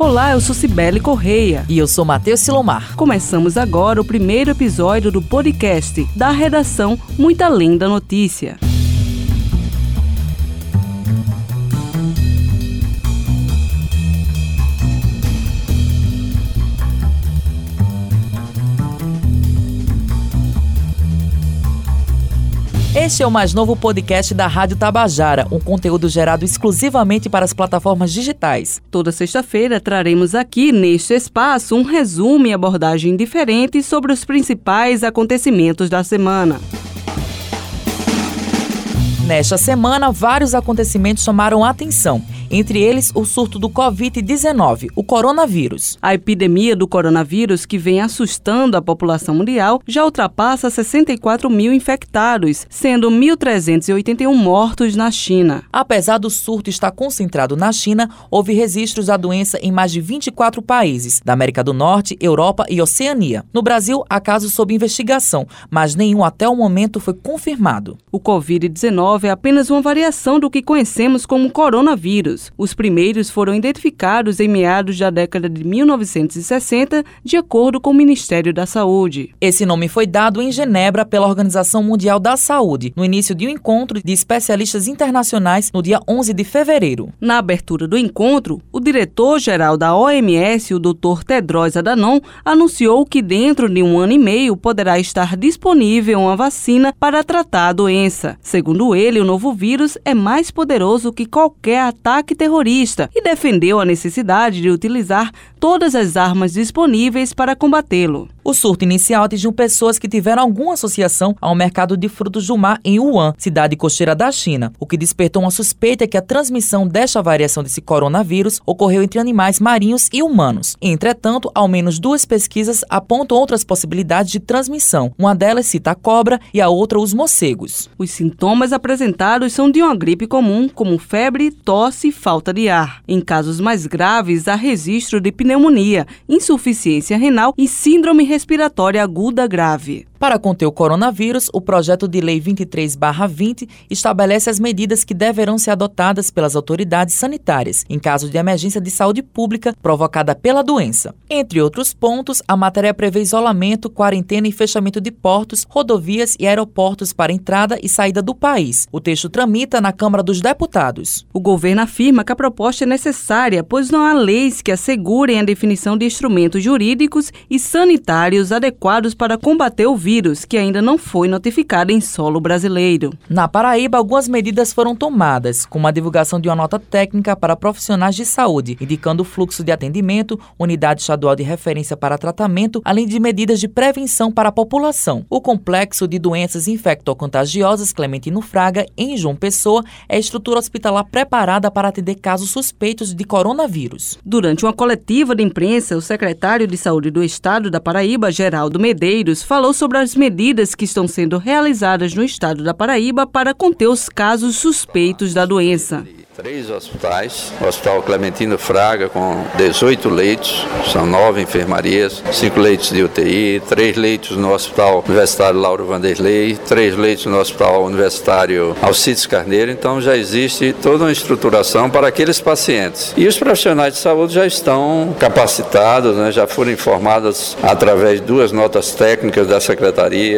Olá, eu sou Cibele Correia. E eu sou Matheus Silomar. Começamos agora o primeiro episódio do podcast da redação Muita Além da Notícia. Este é o mais novo podcast da Rádio Tabajara, um conteúdo gerado exclusivamente para as plataformas digitais. Toda sexta-feira traremos aqui, neste espaço, um resumo e abordagem diferente sobre os principais acontecimentos da semana. Nesta semana, vários acontecimentos chamaram a atenção entre eles o surto do Covid-19, o coronavírus. A epidemia do coronavírus, que vem assustando a população mundial, já ultrapassa 64 mil infectados, sendo 1.381 mortos na China. Apesar do surto estar concentrado na China, houve registros da doença em mais de 24 países, da América do Norte, Europa e Oceania. No Brasil, há casos sob investigação, mas nenhum até o momento foi confirmado. O Covid-19 é apenas uma variação do que conhecemos como coronavírus. Os primeiros foram identificados em meados da década de 1960, de acordo com o Ministério da Saúde. Esse nome foi dado em Genebra pela Organização Mundial da Saúde, no início de um encontro de especialistas internacionais no dia 11 de fevereiro. Na abertura do encontro, o diretor-geral da OMS, o Dr. Tedros Adhanom, anunciou que dentro de um ano e meio poderá estar disponível uma vacina para tratar a doença. Segundo ele, o novo vírus é mais poderoso que qualquer ataque ataque terrorista e defendeu a necessidade de utilizar todas as armas disponíveis para combatê-lo. O surto inicial atingiu pessoas que tiveram alguma associação ao mercado de frutos do mar em Wuhan, cidade costeira da China, o que despertou uma suspeita que a transmissão desta variação desse coronavírus ocorreu entre animais marinhos e humanos. Entretanto, ao menos duas pesquisas apontam outras possibilidades de transmissão. Uma delas cita a cobra e a outra os morcegos. Os sintomas apresentados são de uma gripe comum, como febre, tosse e falta de ar. Em casos mais graves, há registro de pneumonia, insuficiência renal e síndrome respiratória aguda grave. Para conter o coronavírus, o projeto de lei 23/20 estabelece as medidas que deverão ser adotadas pelas autoridades sanitárias em caso de emergência de saúde pública provocada pela doença. Entre outros pontos, a matéria prevê isolamento, quarentena e fechamento de portos, rodovias e aeroportos para entrada e saída do país. O texto tramita na Câmara dos Deputados. O governo afirma que a proposta é necessária, pois não há leis que assegurem a definição de instrumentos jurídicos e sanitários adequados para combater o vírus vírus que ainda não foi notificado em solo brasileiro. Na Paraíba, algumas medidas foram tomadas, como a divulgação de uma nota técnica para profissionais de saúde, indicando o fluxo de atendimento, unidade estadual de referência para tratamento, além de medidas de prevenção para a população. O complexo de doenças infectocontagiosas Clementino Fraga, em João Pessoa, é a estrutura hospitalar preparada para atender casos suspeitos de coronavírus. Durante uma coletiva de imprensa, o secretário de Saúde do Estado da Paraíba, Geraldo Medeiros, falou sobre as medidas que estão sendo realizadas no estado da Paraíba para conter os casos suspeitos da doença. Três hospitais, o Hospital Clementino Fraga com 18 leitos, são nove enfermarias, cinco leitos de UTI, três leitos no Hospital Universitário Lauro Vanderlei, três leitos no Hospital Universitário Alcides Carneiro, então já existe toda uma estruturação para aqueles pacientes. E os profissionais de saúde já estão capacitados, né, já foram informados através de duas notas técnicas da Secretaria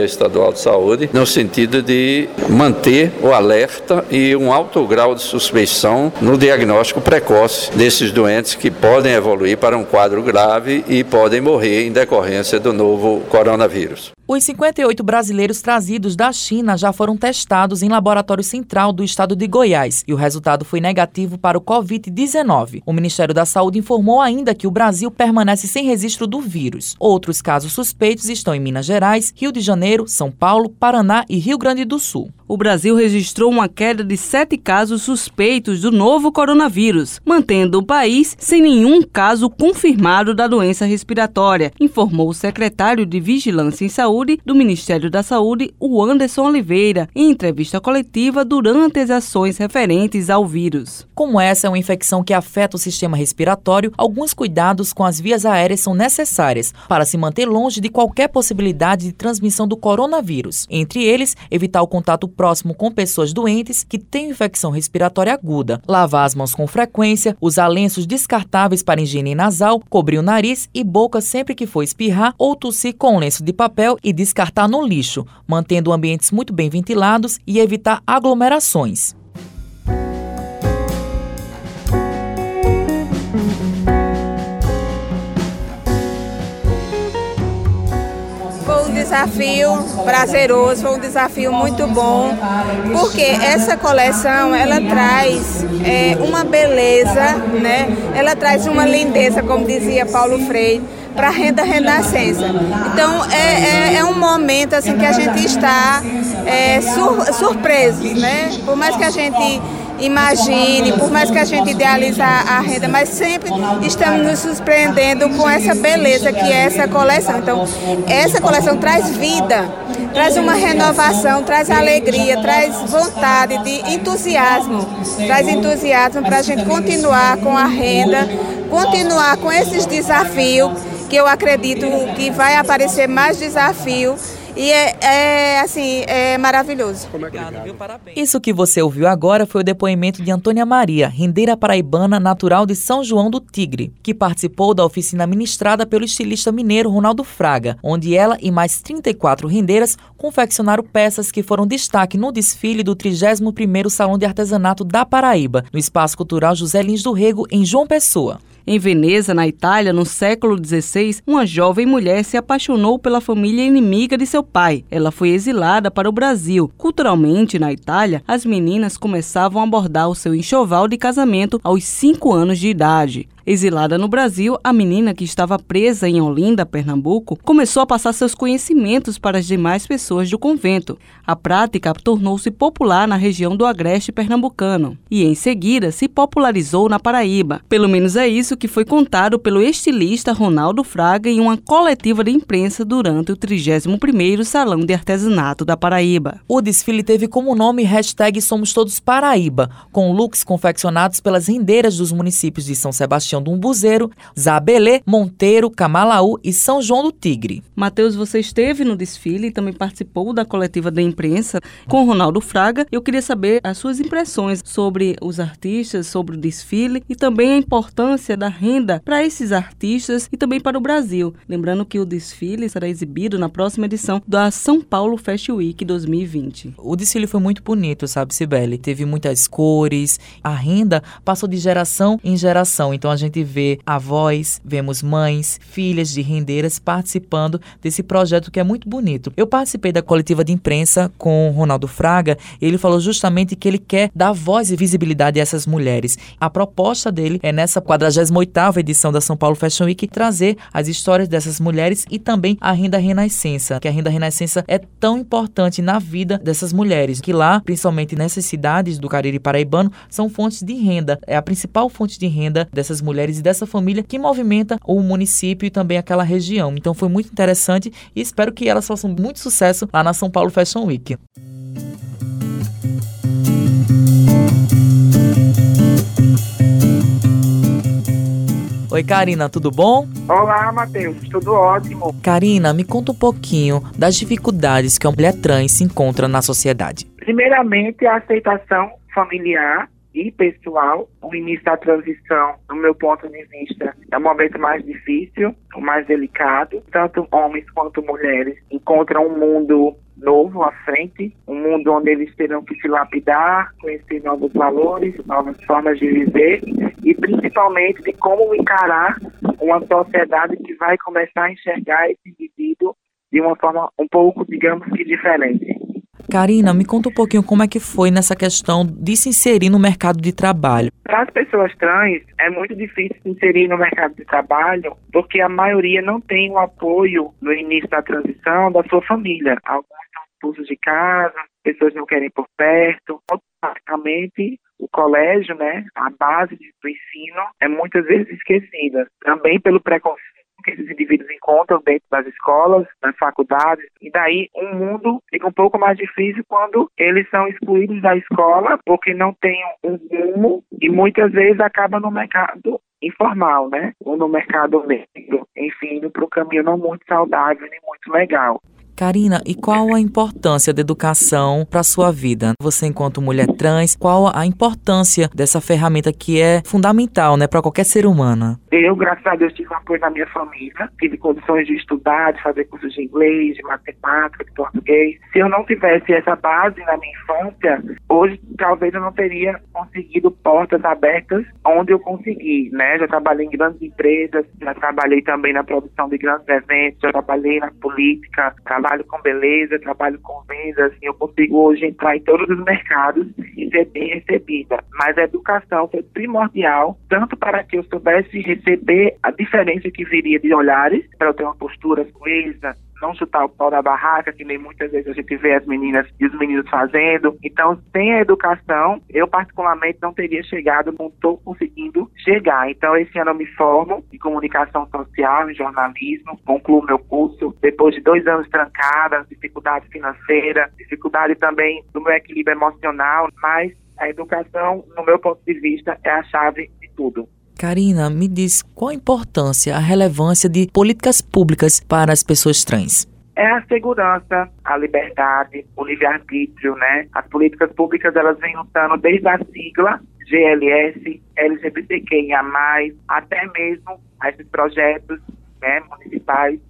Estadual de Saúde, no sentido de manter o alerta e um alto grau de suspeição no diagnóstico precoce desses doentes que podem evoluir para um quadro grave e podem morrer em decorrência do novo coronavírus. Os 58 brasileiros trazidos da China já foram testados em laboratório central do estado de Goiás e o resultado foi negativo para o Covid-19. O Ministério da Saúde informou ainda que o Brasil permanece sem registro do vírus. Outros casos suspeitos estão em Minas Gerais, Rio de Janeiro, São Paulo, Paraná e Rio Grande do Sul. O Brasil registrou uma queda de sete casos suspeitos do novo coronavírus, mantendo o país sem nenhum caso confirmado da doença respiratória, informou o secretário de Vigilância em Saúde Saúde do Ministério da Saúde, o Anderson Oliveira, em entrevista coletiva durante as ações referentes ao vírus. Como essa é uma infecção que afeta o sistema respiratório, alguns cuidados com as vias aéreas são necessárias para se manter longe de qualquer possibilidade de transmissão do coronavírus. Entre eles, evitar o contato próximo com pessoas doentes que têm infecção respiratória aguda, lavar as mãos com frequência, usar lenços descartáveis para higiene nasal, cobrir o nariz e boca sempre que for espirrar ou tossir com um lenço de papel e descartar no lixo, mantendo ambientes muito bem ventilados e evitar aglomerações. desafio prazeroso, foi um desafio muito bom, porque essa coleção ela traz é, uma beleza, né? Ela traz uma lindeza, como dizia Paulo Freire para a renda renascença. Então é, é, é, um momento assim que a gente está é, sur, surpreso, né? Por mais que a gente imagine, por mais que a gente idealize a, renda, mas sempre estamos nos surpreendendo com essa beleza que é essa coleção. Então, essa coleção traz vida, traz uma renovação, traz alegria, traz vontade de entusiasmo, traz entusiasmo para a gente continuar com a renda, continuar com esses desafios, que eu acredito que vai aparecer mais desafio e é, é, assim, é maravilhoso. Obrigado, viu? Parabéns. Isso que você ouviu agora foi o depoimento de Antônia Maria, rendeira paraibana natural de São João do Tigre, que participou da oficina ministrada pelo estilista mineiro Ronaldo Fraga, onde ela e mais 34 rendeiras confeccionaram peças que foram destaque no desfile do 31º Salão de Artesanato da Paraíba, no Espaço Cultural José Lins do Rego, em João Pessoa. Em Veneza, na Itália, no século XVI, uma jovem mulher se apaixonou pela família inimiga de seu pai. Ela foi exilada para o Brasil. Culturalmente, na Itália, as meninas começavam a abordar o seu enxoval de casamento aos 5 anos de idade. Exilada no Brasil, a menina que estava presa em Olinda, Pernambuco, começou a passar seus conhecimentos para as demais pessoas do convento. A prática tornou-se popular na região do Agreste pernambucano e, em seguida, se popularizou na Paraíba. Pelo menos é isso que foi contado pelo estilista Ronaldo Fraga em uma coletiva de imprensa durante o 31º Salão de Artesanato da Paraíba. O desfile teve como nome hashtag Somos Todos Paraíba, com looks confeccionados pelas rendeiras dos municípios de São Sebastião Sebastião do Umbuzeiro, Zabelê, Monteiro, Camalaú e São João do Tigre. Matheus, você esteve no desfile e também participou da coletiva da imprensa com Ronaldo Fraga. Eu queria saber as suas impressões sobre os artistas, sobre o desfile e também a importância da renda para esses artistas e também para o Brasil. Lembrando que o desfile será exibido na próxima edição da São Paulo Fashion Week 2020. O desfile foi muito bonito, sabe, Sibeli? Teve muitas cores, a renda passou de geração em geração. Então a gente vê avós, vemos mães, filhas de rendeiras participando desse projeto que é muito bonito. Eu participei da coletiva de imprensa com Ronaldo Fraga ele falou justamente que ele quer dar voz e visibilidade a essas mulheres. A proposta dele é nessa 48ª edição da São Paulo Fashion Week trazer as histórias dessas mulheres e também a renda renascença, que a renda renascença é tão importante na vida dessas mulheres, que lá, principalmente nessas cidades do Cariri Paraibano, são fontes de renda. É a principal fonte de renda dessas mulheres e dessa família que movimenta o município e também aquela região. Então foi muito interessante e espero que elas façam muito sucesso lá na São Paulo Fashion Week. Oi, Karina, tudo bom? Olá, Matheus, tudo ótimo. Karina, me conta um pouquinho das dificuldades que a mulher trans se encontra na sociedade. Primeiramente, a aceitação familiar e pessoal. O início da transição, do meu ponto de vista, é o momento mais difícil, o mais delicado. Tanto homens quanto mulheres encontram um mundo novo à frente, um mundo onde eles terão que se lapidar, conhecer novos valores, novas formas de viver e principalmente de como encarar uma sociedade que vai começar a enxergar esse indivíduo de uma forma um pouco, digamos que diferente. Karina, me conta um pouquinho como é que foi nessa questão de se inserir no mercado de trabalho. Para as pessoas trans, é muito difícil se inserir no mercado de trabalho porque a maioria não tem o apoio no início da transição da sua família. Alguns são expulsos de casa, pessoas não querem por perto. Automaticamente, o colégio, né, a base do ensino, é muitas vezes esquecida. Também pelo preconceito que esses indivíduos encontram dentro das escolas, nas faculdades, e daí um mundo fica um pouco mais difícil quando eles são excluídos da escola porque não têm um rumo e muitas vezes acaba no mercado informal, né? Ou no mercado negro, enfim, para um caminho não muito saudável nem muito legal. Karina, e qual a importância da educação para a sua vida? Você, enquanto mulher trans, qual a importância dessa ferramenta que é fundamental né, para qualquer ser humano? Eu, graças a Deus, tive apoio da minha família, tive condições de estudar, de fazer cursos de inglês, de matemática, de português. Se eu não tivesse essa base na minha infância, hoje talvez eu não teria conseguido portas abertas onde eu consegui, né? Já trabalhei em grandes empresas, já trabalhei também na produção de grandes eventos, já trabalhei na política, trabalhei trabalho com beleza, trabalho com vendas, eu consigo hoje entrar em todos os mercados e ser bem recebida. Mas a educação foi primordial, tanto para que eu soubesse receber a diferença que viria de olhares, para eu ter uma postura coesa, não chutar o pau da barraca, que nem muitas vezes a gente vê as meninas e os meninos fazendo. Então, sem a educação, eu particularmente não teria chegado, não estou conseguindo chegar. Então, esse ano eu me formo em comunicação social, em jornalismo, concluo meu curso depois de dois anos trancadas, dificuldade financeira, dificuldade também do meu equilíbrio emocional, mas a educação, no meu ponto de vista, é a chave de tudo. Karina, me diz qual a importância, a relevância de políticas públicas para as pessoas trans? é a segurança, a liberdade, o livre-arbítrio, né? As políticas públicas, elas vêm lutando desde a sigla GLS, LGBTQIA+, até mesmo esses projetos né, municipais,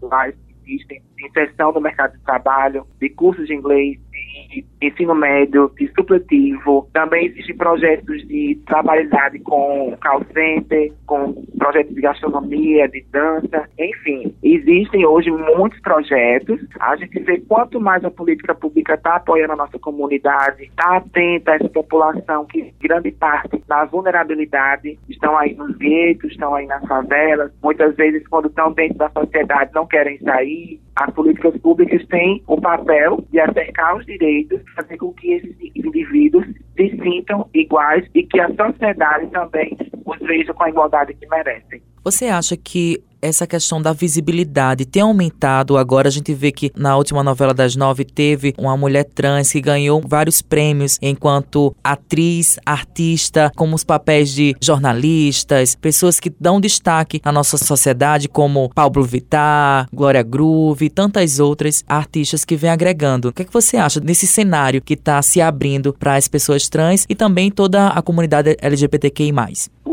que existem, inserção no mercado de trabalho, de cursos de inglês, de ensino médio, de supletivo. Também existem projetos de trabalhabilidade com call center, com projetos de gastronomia, de dança, enfim. Existem hoje muitos projetos. A gente vê quanto mais a política pública está apoiando a nossa comunidade, está atenta a essa população que grande parte da vulnerabilidade estão aí nos guetos, estão aí nas favelas. Muitas vezes, quando estão dentro da sociedade, não querem sair. As políticas públicas têm o papel de acercar os direitos, fazer com que esses indivíduos se sintam iguais e que a sociedade também os veja com a igualdade que merecem. Você acha que essa questão da visibilidade tem aumentado. Agora a gente vê que na última novela das nove teve uma mulher trans que ganhou vários prêmios enquanto atriz, artista, como os papéis de jornalistas, pessoas que dão destaque na nossa sociedade, como Pablo Vittar, Glória Groove e tantas outras artistas que vêm agregando. O que, é que você acha desse cenário que está se abrindo para as pessoas trans e também toda a comunidade LGBTQI?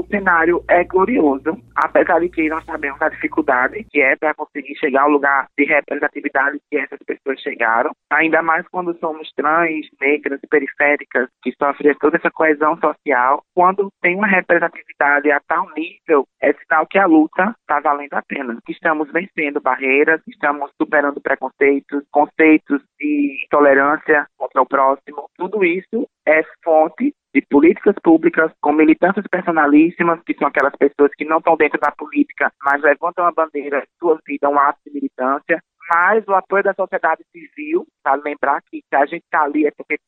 Cenário é glorioso, apesar de que nós sabemos a dificuldade que é para conseguir chegar ao lugar de representatividade que essas pessoas chegaram, ainda mais quando somos trans, negras, periféricas, que sofrem toda essa coesão social. Quando tem uma representatividade a tal nível, é sinal que a luta está valendo a pena. Que estamos vencendo barreiras, estamos superando preconceitos, conceitos de intolerância contra o próximo. Tudo isso é fonte de políticas públicas com militâncias personalíssimas, que são aquelas pessoas que não estão dentro da política, mas levantam a bandeira de sua vida, um ato de militância, mas o apoio da sociedade civil, para lembrar que se a gente está ali é porque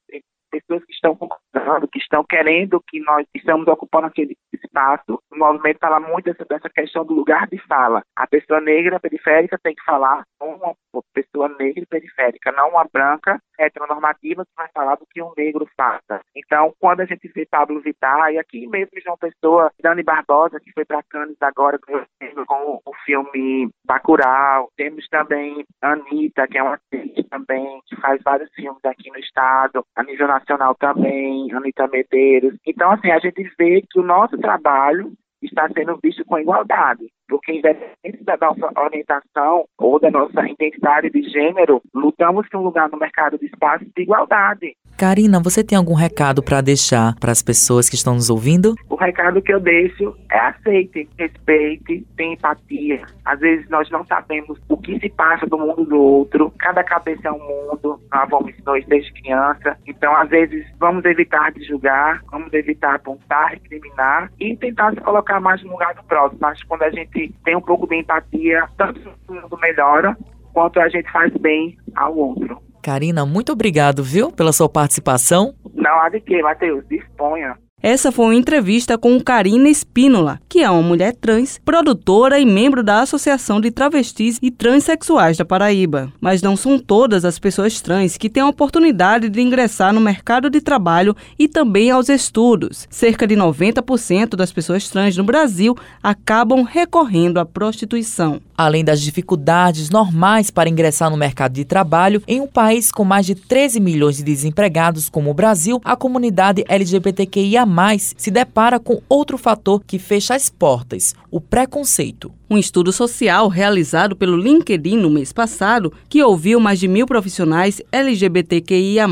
pessoas que estão concordando, que estão querendo que nós estamos ocupando aquele espaço. O movimento fala muito dessa, questão do lugar de fala. A pessoa negra periférica tem que falar com uma pessoa negra periférica, não uma branca heteronormativa que vai falar do que um negro faça. Então, quando a gente vê Pablo Vittar, e aqui mesmo João Pessoa, Dani Barbosa, que foi para Cannes agora com o filme Bacurau, temos também Anitta, que é uma atriz também, que faz vários filmes aqui no estado, a nível nacional também, Anitta Medeiros. Então, assim, a gente vê que o nosso trabalho está sendo visto com igualdade porque independente da nossa orientação ou da nossa identidade de gênero, lutamos por um lugar no mercado de espaço de igualdade. Karina, você tem algum recado para deixar para as pessoas que estão nos ouvindo? O recado que eu deixo é aceite, respeite, tenha empatia. Às vezes nós não sabemos o que se passa do mundo do outro. Cada cabeça é um mundo. Nós vamos nós desde criança. Então, às vezes, vamos evitar de julgar, vamos evitar apontar, recriminar e tentar se colocar mais no lugar do próximo. Acho que quando a gente tem um pouco de empatia, tanto o mundo melhora, quanto a gente faz bem ao outro. Karina, muito obrigado, viu, pela sua participação. Não há de que, Matheus, disponha. Essa foi uma entrevista com Karina Espínola, que é uma mulher trans, produtora e membro da Associação de Travestis e Transsexuais da Paraíba. Mas não são todas as pessoas trans que têm a oportunidade de ingressar no mercado de trabalho e também aos estudos. Cerca de 90% das pessoas trans no Brasil acabam recorrendo à prostituição. Além das dificuldades normais para ingressar no mercado de trabalho, em um país com mais de 13 milhões de desempregados como o Brasil, a comunidade LGBTQIA se depara com outro fator que fecha as portas: o preconceito. Um estudo social realizado pelo LinkedIn no mês passado, que ouviu mais de mil profissionais LGBTQIA,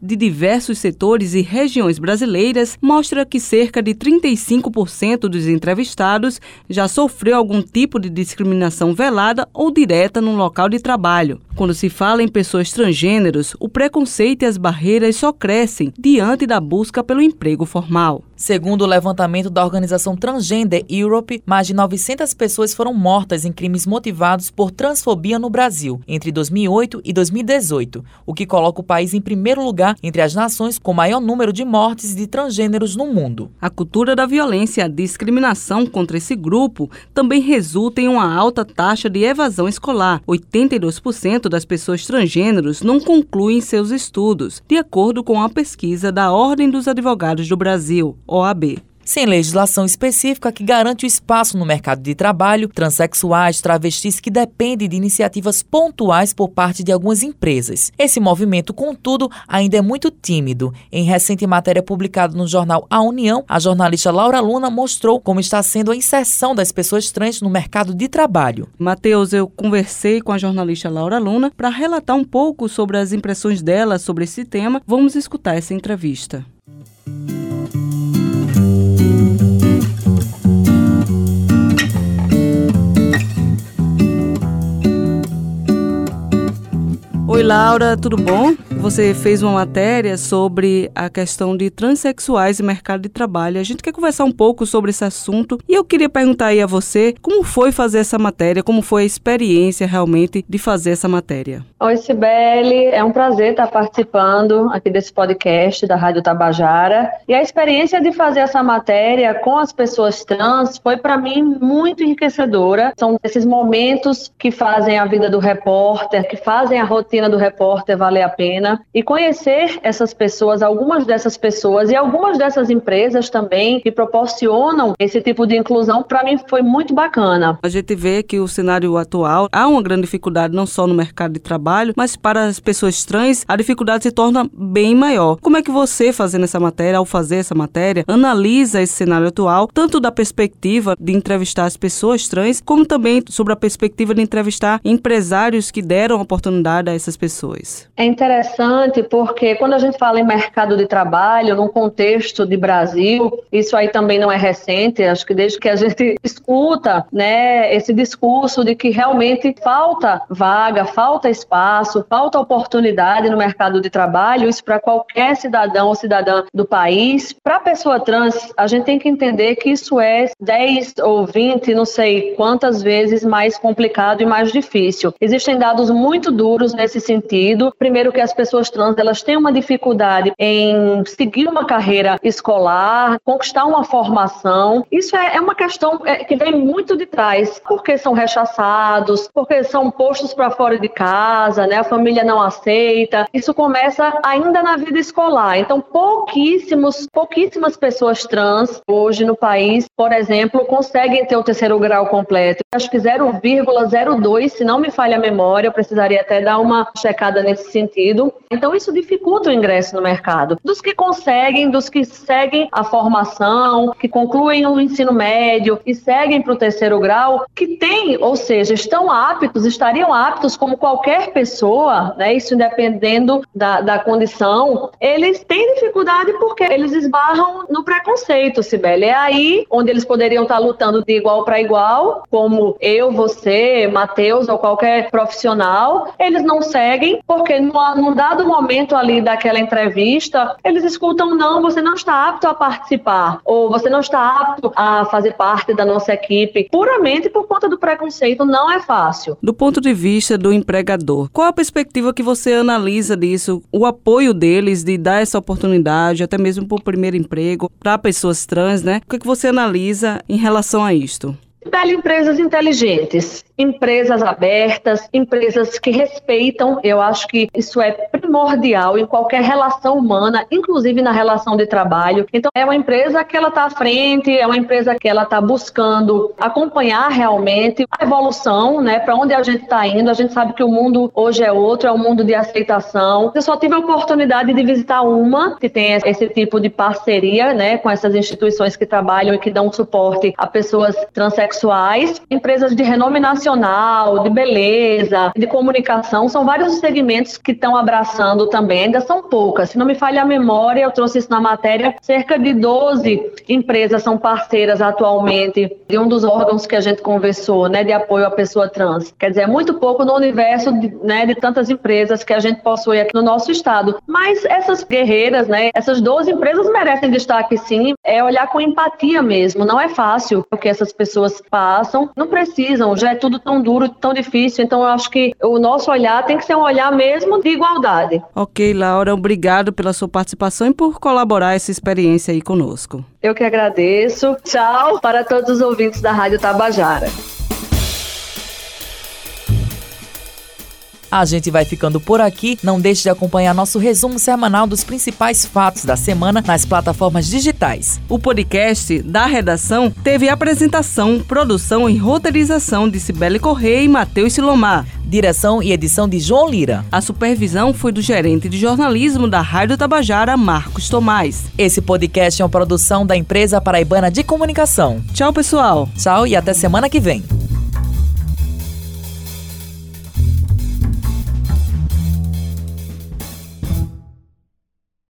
de diversos setores e regiões brasileiras, mostra que cerca de 35% dos entrevistados já sofreu algum tipo de discriminação velada ou direta no local de trabalho. Quando se fala em pessoas transgêneros, o preconceito e as barreiras só crescem diante da busca pelo emprego formal. Segundo o levantamento da organização Transgender Europe, mais de 900 pessoas foram mortas em crimes motivados por transfobia no Brasil entre 2008 e 2018, o que coloca o país em primeiro lugar entre as nações com maior número de mortes de transgêneros no mundo. A cultura da violência e a discriminação contra esse grupo também resulta em uma alta taxa de evasão escolar. 82% das pessoas transgêneros não concluem seus estudos, de acordo com a pesquisa da Ordem dos Advogados do Brasil. OAB. Sem legislação específica que garante o espaço no mercado de trabalho, transexuais, travestis que dependem de iniciativas pontuais por parte de algumas empresas. Esse movimento, contudo, ainda é muito tímido. Em recente matéria publicada no jornal A União, a jornalista Laura Luna mostrou como está sendo a inserção das pessoas trans no mercado de trabalho. Matheus, eu conversei com a jornalista Laura Luna para relatar um pouco sobre as impressões dela sobre esse tema. Vamos escutar essa entrevista. Oi, Laura, tudo bom? Você fez uma matéria sobre a questão de transexuais e mercado de trabalho. A gente quer conversar um pouco sobre esse assunto e eu queria perguntar aí a você como foi fazer essa matéria, como foi a experiência realmente de fazer essa matéria. Oi, Sibeli, é um prazer estar participando aqui desse podcast da Rádio Tabajara. E a experiência de fazer essa matéria com as pessoas trans foi para mim muito enriquecedora. São esses momentos que fazem a vida do repórter, que fazem a rotina do repórter valer a pena e conhecer essas pessoas, algumas dessas pessoas e algumas dessas empresas também que proporcionam esse tipo de inclusão, para mim foi muito bacana. A gente vê que o cenário atual há uma grande dificuldade não só no mercado de trabalho, mas para as pessoas trans a dificuldade se torna bem maior. Como é que você, fazendo essa matéria, ao fazer essa matéria, analisa esse cenário atual, tanto da perspectiva de entrevistar as pessoas trans, como também sobre a perspectiva de entrevistar empresários que deram oportunidade a essas pessoas? É interessante porque quando a gente fala em mercado de trabalho, num contexto de Brasil, isso aí também não é recente, acho que desde que a gente escuta né, esse discurso de que realmente falta vaga, falta espaço, falta oportunidade no mercado de trabalho, isso para qualquer cidadão ou cidadã do país. Para a pessoa trans, a gente tem que entender que isso é 10 ou 20, não sei quantas vezes mais complicado e mais difícil. Existem dados muito duros nesse sentido. Primeiro que as pessoas pessoas trans elas têm uma dificuldade em seguir uma carreira escolar, conquistar uma formação. Isso é, é uma questão é, que vem muito de trás, porque são rechaçados, porque são postos para fora de casa, né? A família não aceita. Isso começa ainda na vida escolar. Então, pouquíssimos, pouquíssimas pessoas trans hoje no país, por exemplo, conseguem ter o terceiro grau completo. Acho que 0,02, se não me falha a memória, eu precisaria até dar uma checada nesse sentido. Então, isso dificulta o ingresso no mercado. Dos que conseguem, dos que seguem a formação, que concluem o ensino médio e seguem para o terceiro grau, que têm, ou seja, estão aptos, estariam aptos como qualquer pessoa, né, isso independendo da, da condição, eles têm dificuldade porque eles esbarram no preconceito, Sibeli. É aí onde eles poderiam estar lutando de igual para igual, como eu, você, Matheus ou qualquer profissional, eles não seguem porque não dá dado momento ali daquela entrevista, eles escutam: não, você não está apto a participar, ou você não está apto a fazer parte da nossa equipe, puramente por conta do preconceito, não é fácil. Do ponto de vista do empregador, qual a perspectiva que você analisa disso, o apoio deles de dar essa oportunidade, até mesmo para o primeiro emprego, para pessoas trans, né? O que, que você analisa em relação a isto? Empresas inteligentes empresas abertas, empresas que respeitam. Eu acho que isso é primordial em qualquer relação humana, inclusive na relação de trabalho. Então, é uma empresa que ela está à frente, é uma empresa que ela está buscando acompanhar realmente a evolução, né, para onde a gente está indo. A gente sabe que o mundo hoje é outro, é um mundo de aceitação. Eu só tive a oportunidade de visitar uma que tem esse tipo de parceria, né, com essas instituições que trabalham e que dão suporte a pessoas transexuais, empresas de renome nacional de beleza, de comunicação, são vários segmentos que estão abraçando também, ainda são poucas. Se não me falha a memória, eu trouxe isso na matéria, cerca de 12 empresas são parceiras atualmente de um dos órgãos que a gente conversou, né, de apoio à pessoa trans. Quer dizer, é muito pouco no universo de, né, de tantas empresas que a gente possui aqui no nosso estado. Mas essas guerreiras, né, essas 12 empresas merecem destaque sim, é olhar com empatia mesmo. Não é fácil o que essas pessoas passam, não precisam, já é tudo tudo tão duro, tão difícil. Então, eu acho que o nosso olhar tem que ser um olhar mesmo de igualdade. Ok, Laura, obrigado pela sua participação e por colaborar essa experiência aí conosco. Eu que agradeço. Tchau para todos os ouvintes da Rádio Tabajara. A gente vai ficando por aqui. Não deixe de acompanhar nosso resumo semanal dos principais fatos da semana nas plataformas digitais. O podcast da redação teve apresentação, produção e roteirização de Cibele Correia e Matheus Silomar. Direção e edição de João Lira. A supervisão foi do gerente de jornalismo da Rádio Tabajara, Marcos Tomás. Esse podcast é uma produção da empresa paraibana de comunicação. Tchau, pessoal. Tchau e até semana que vem.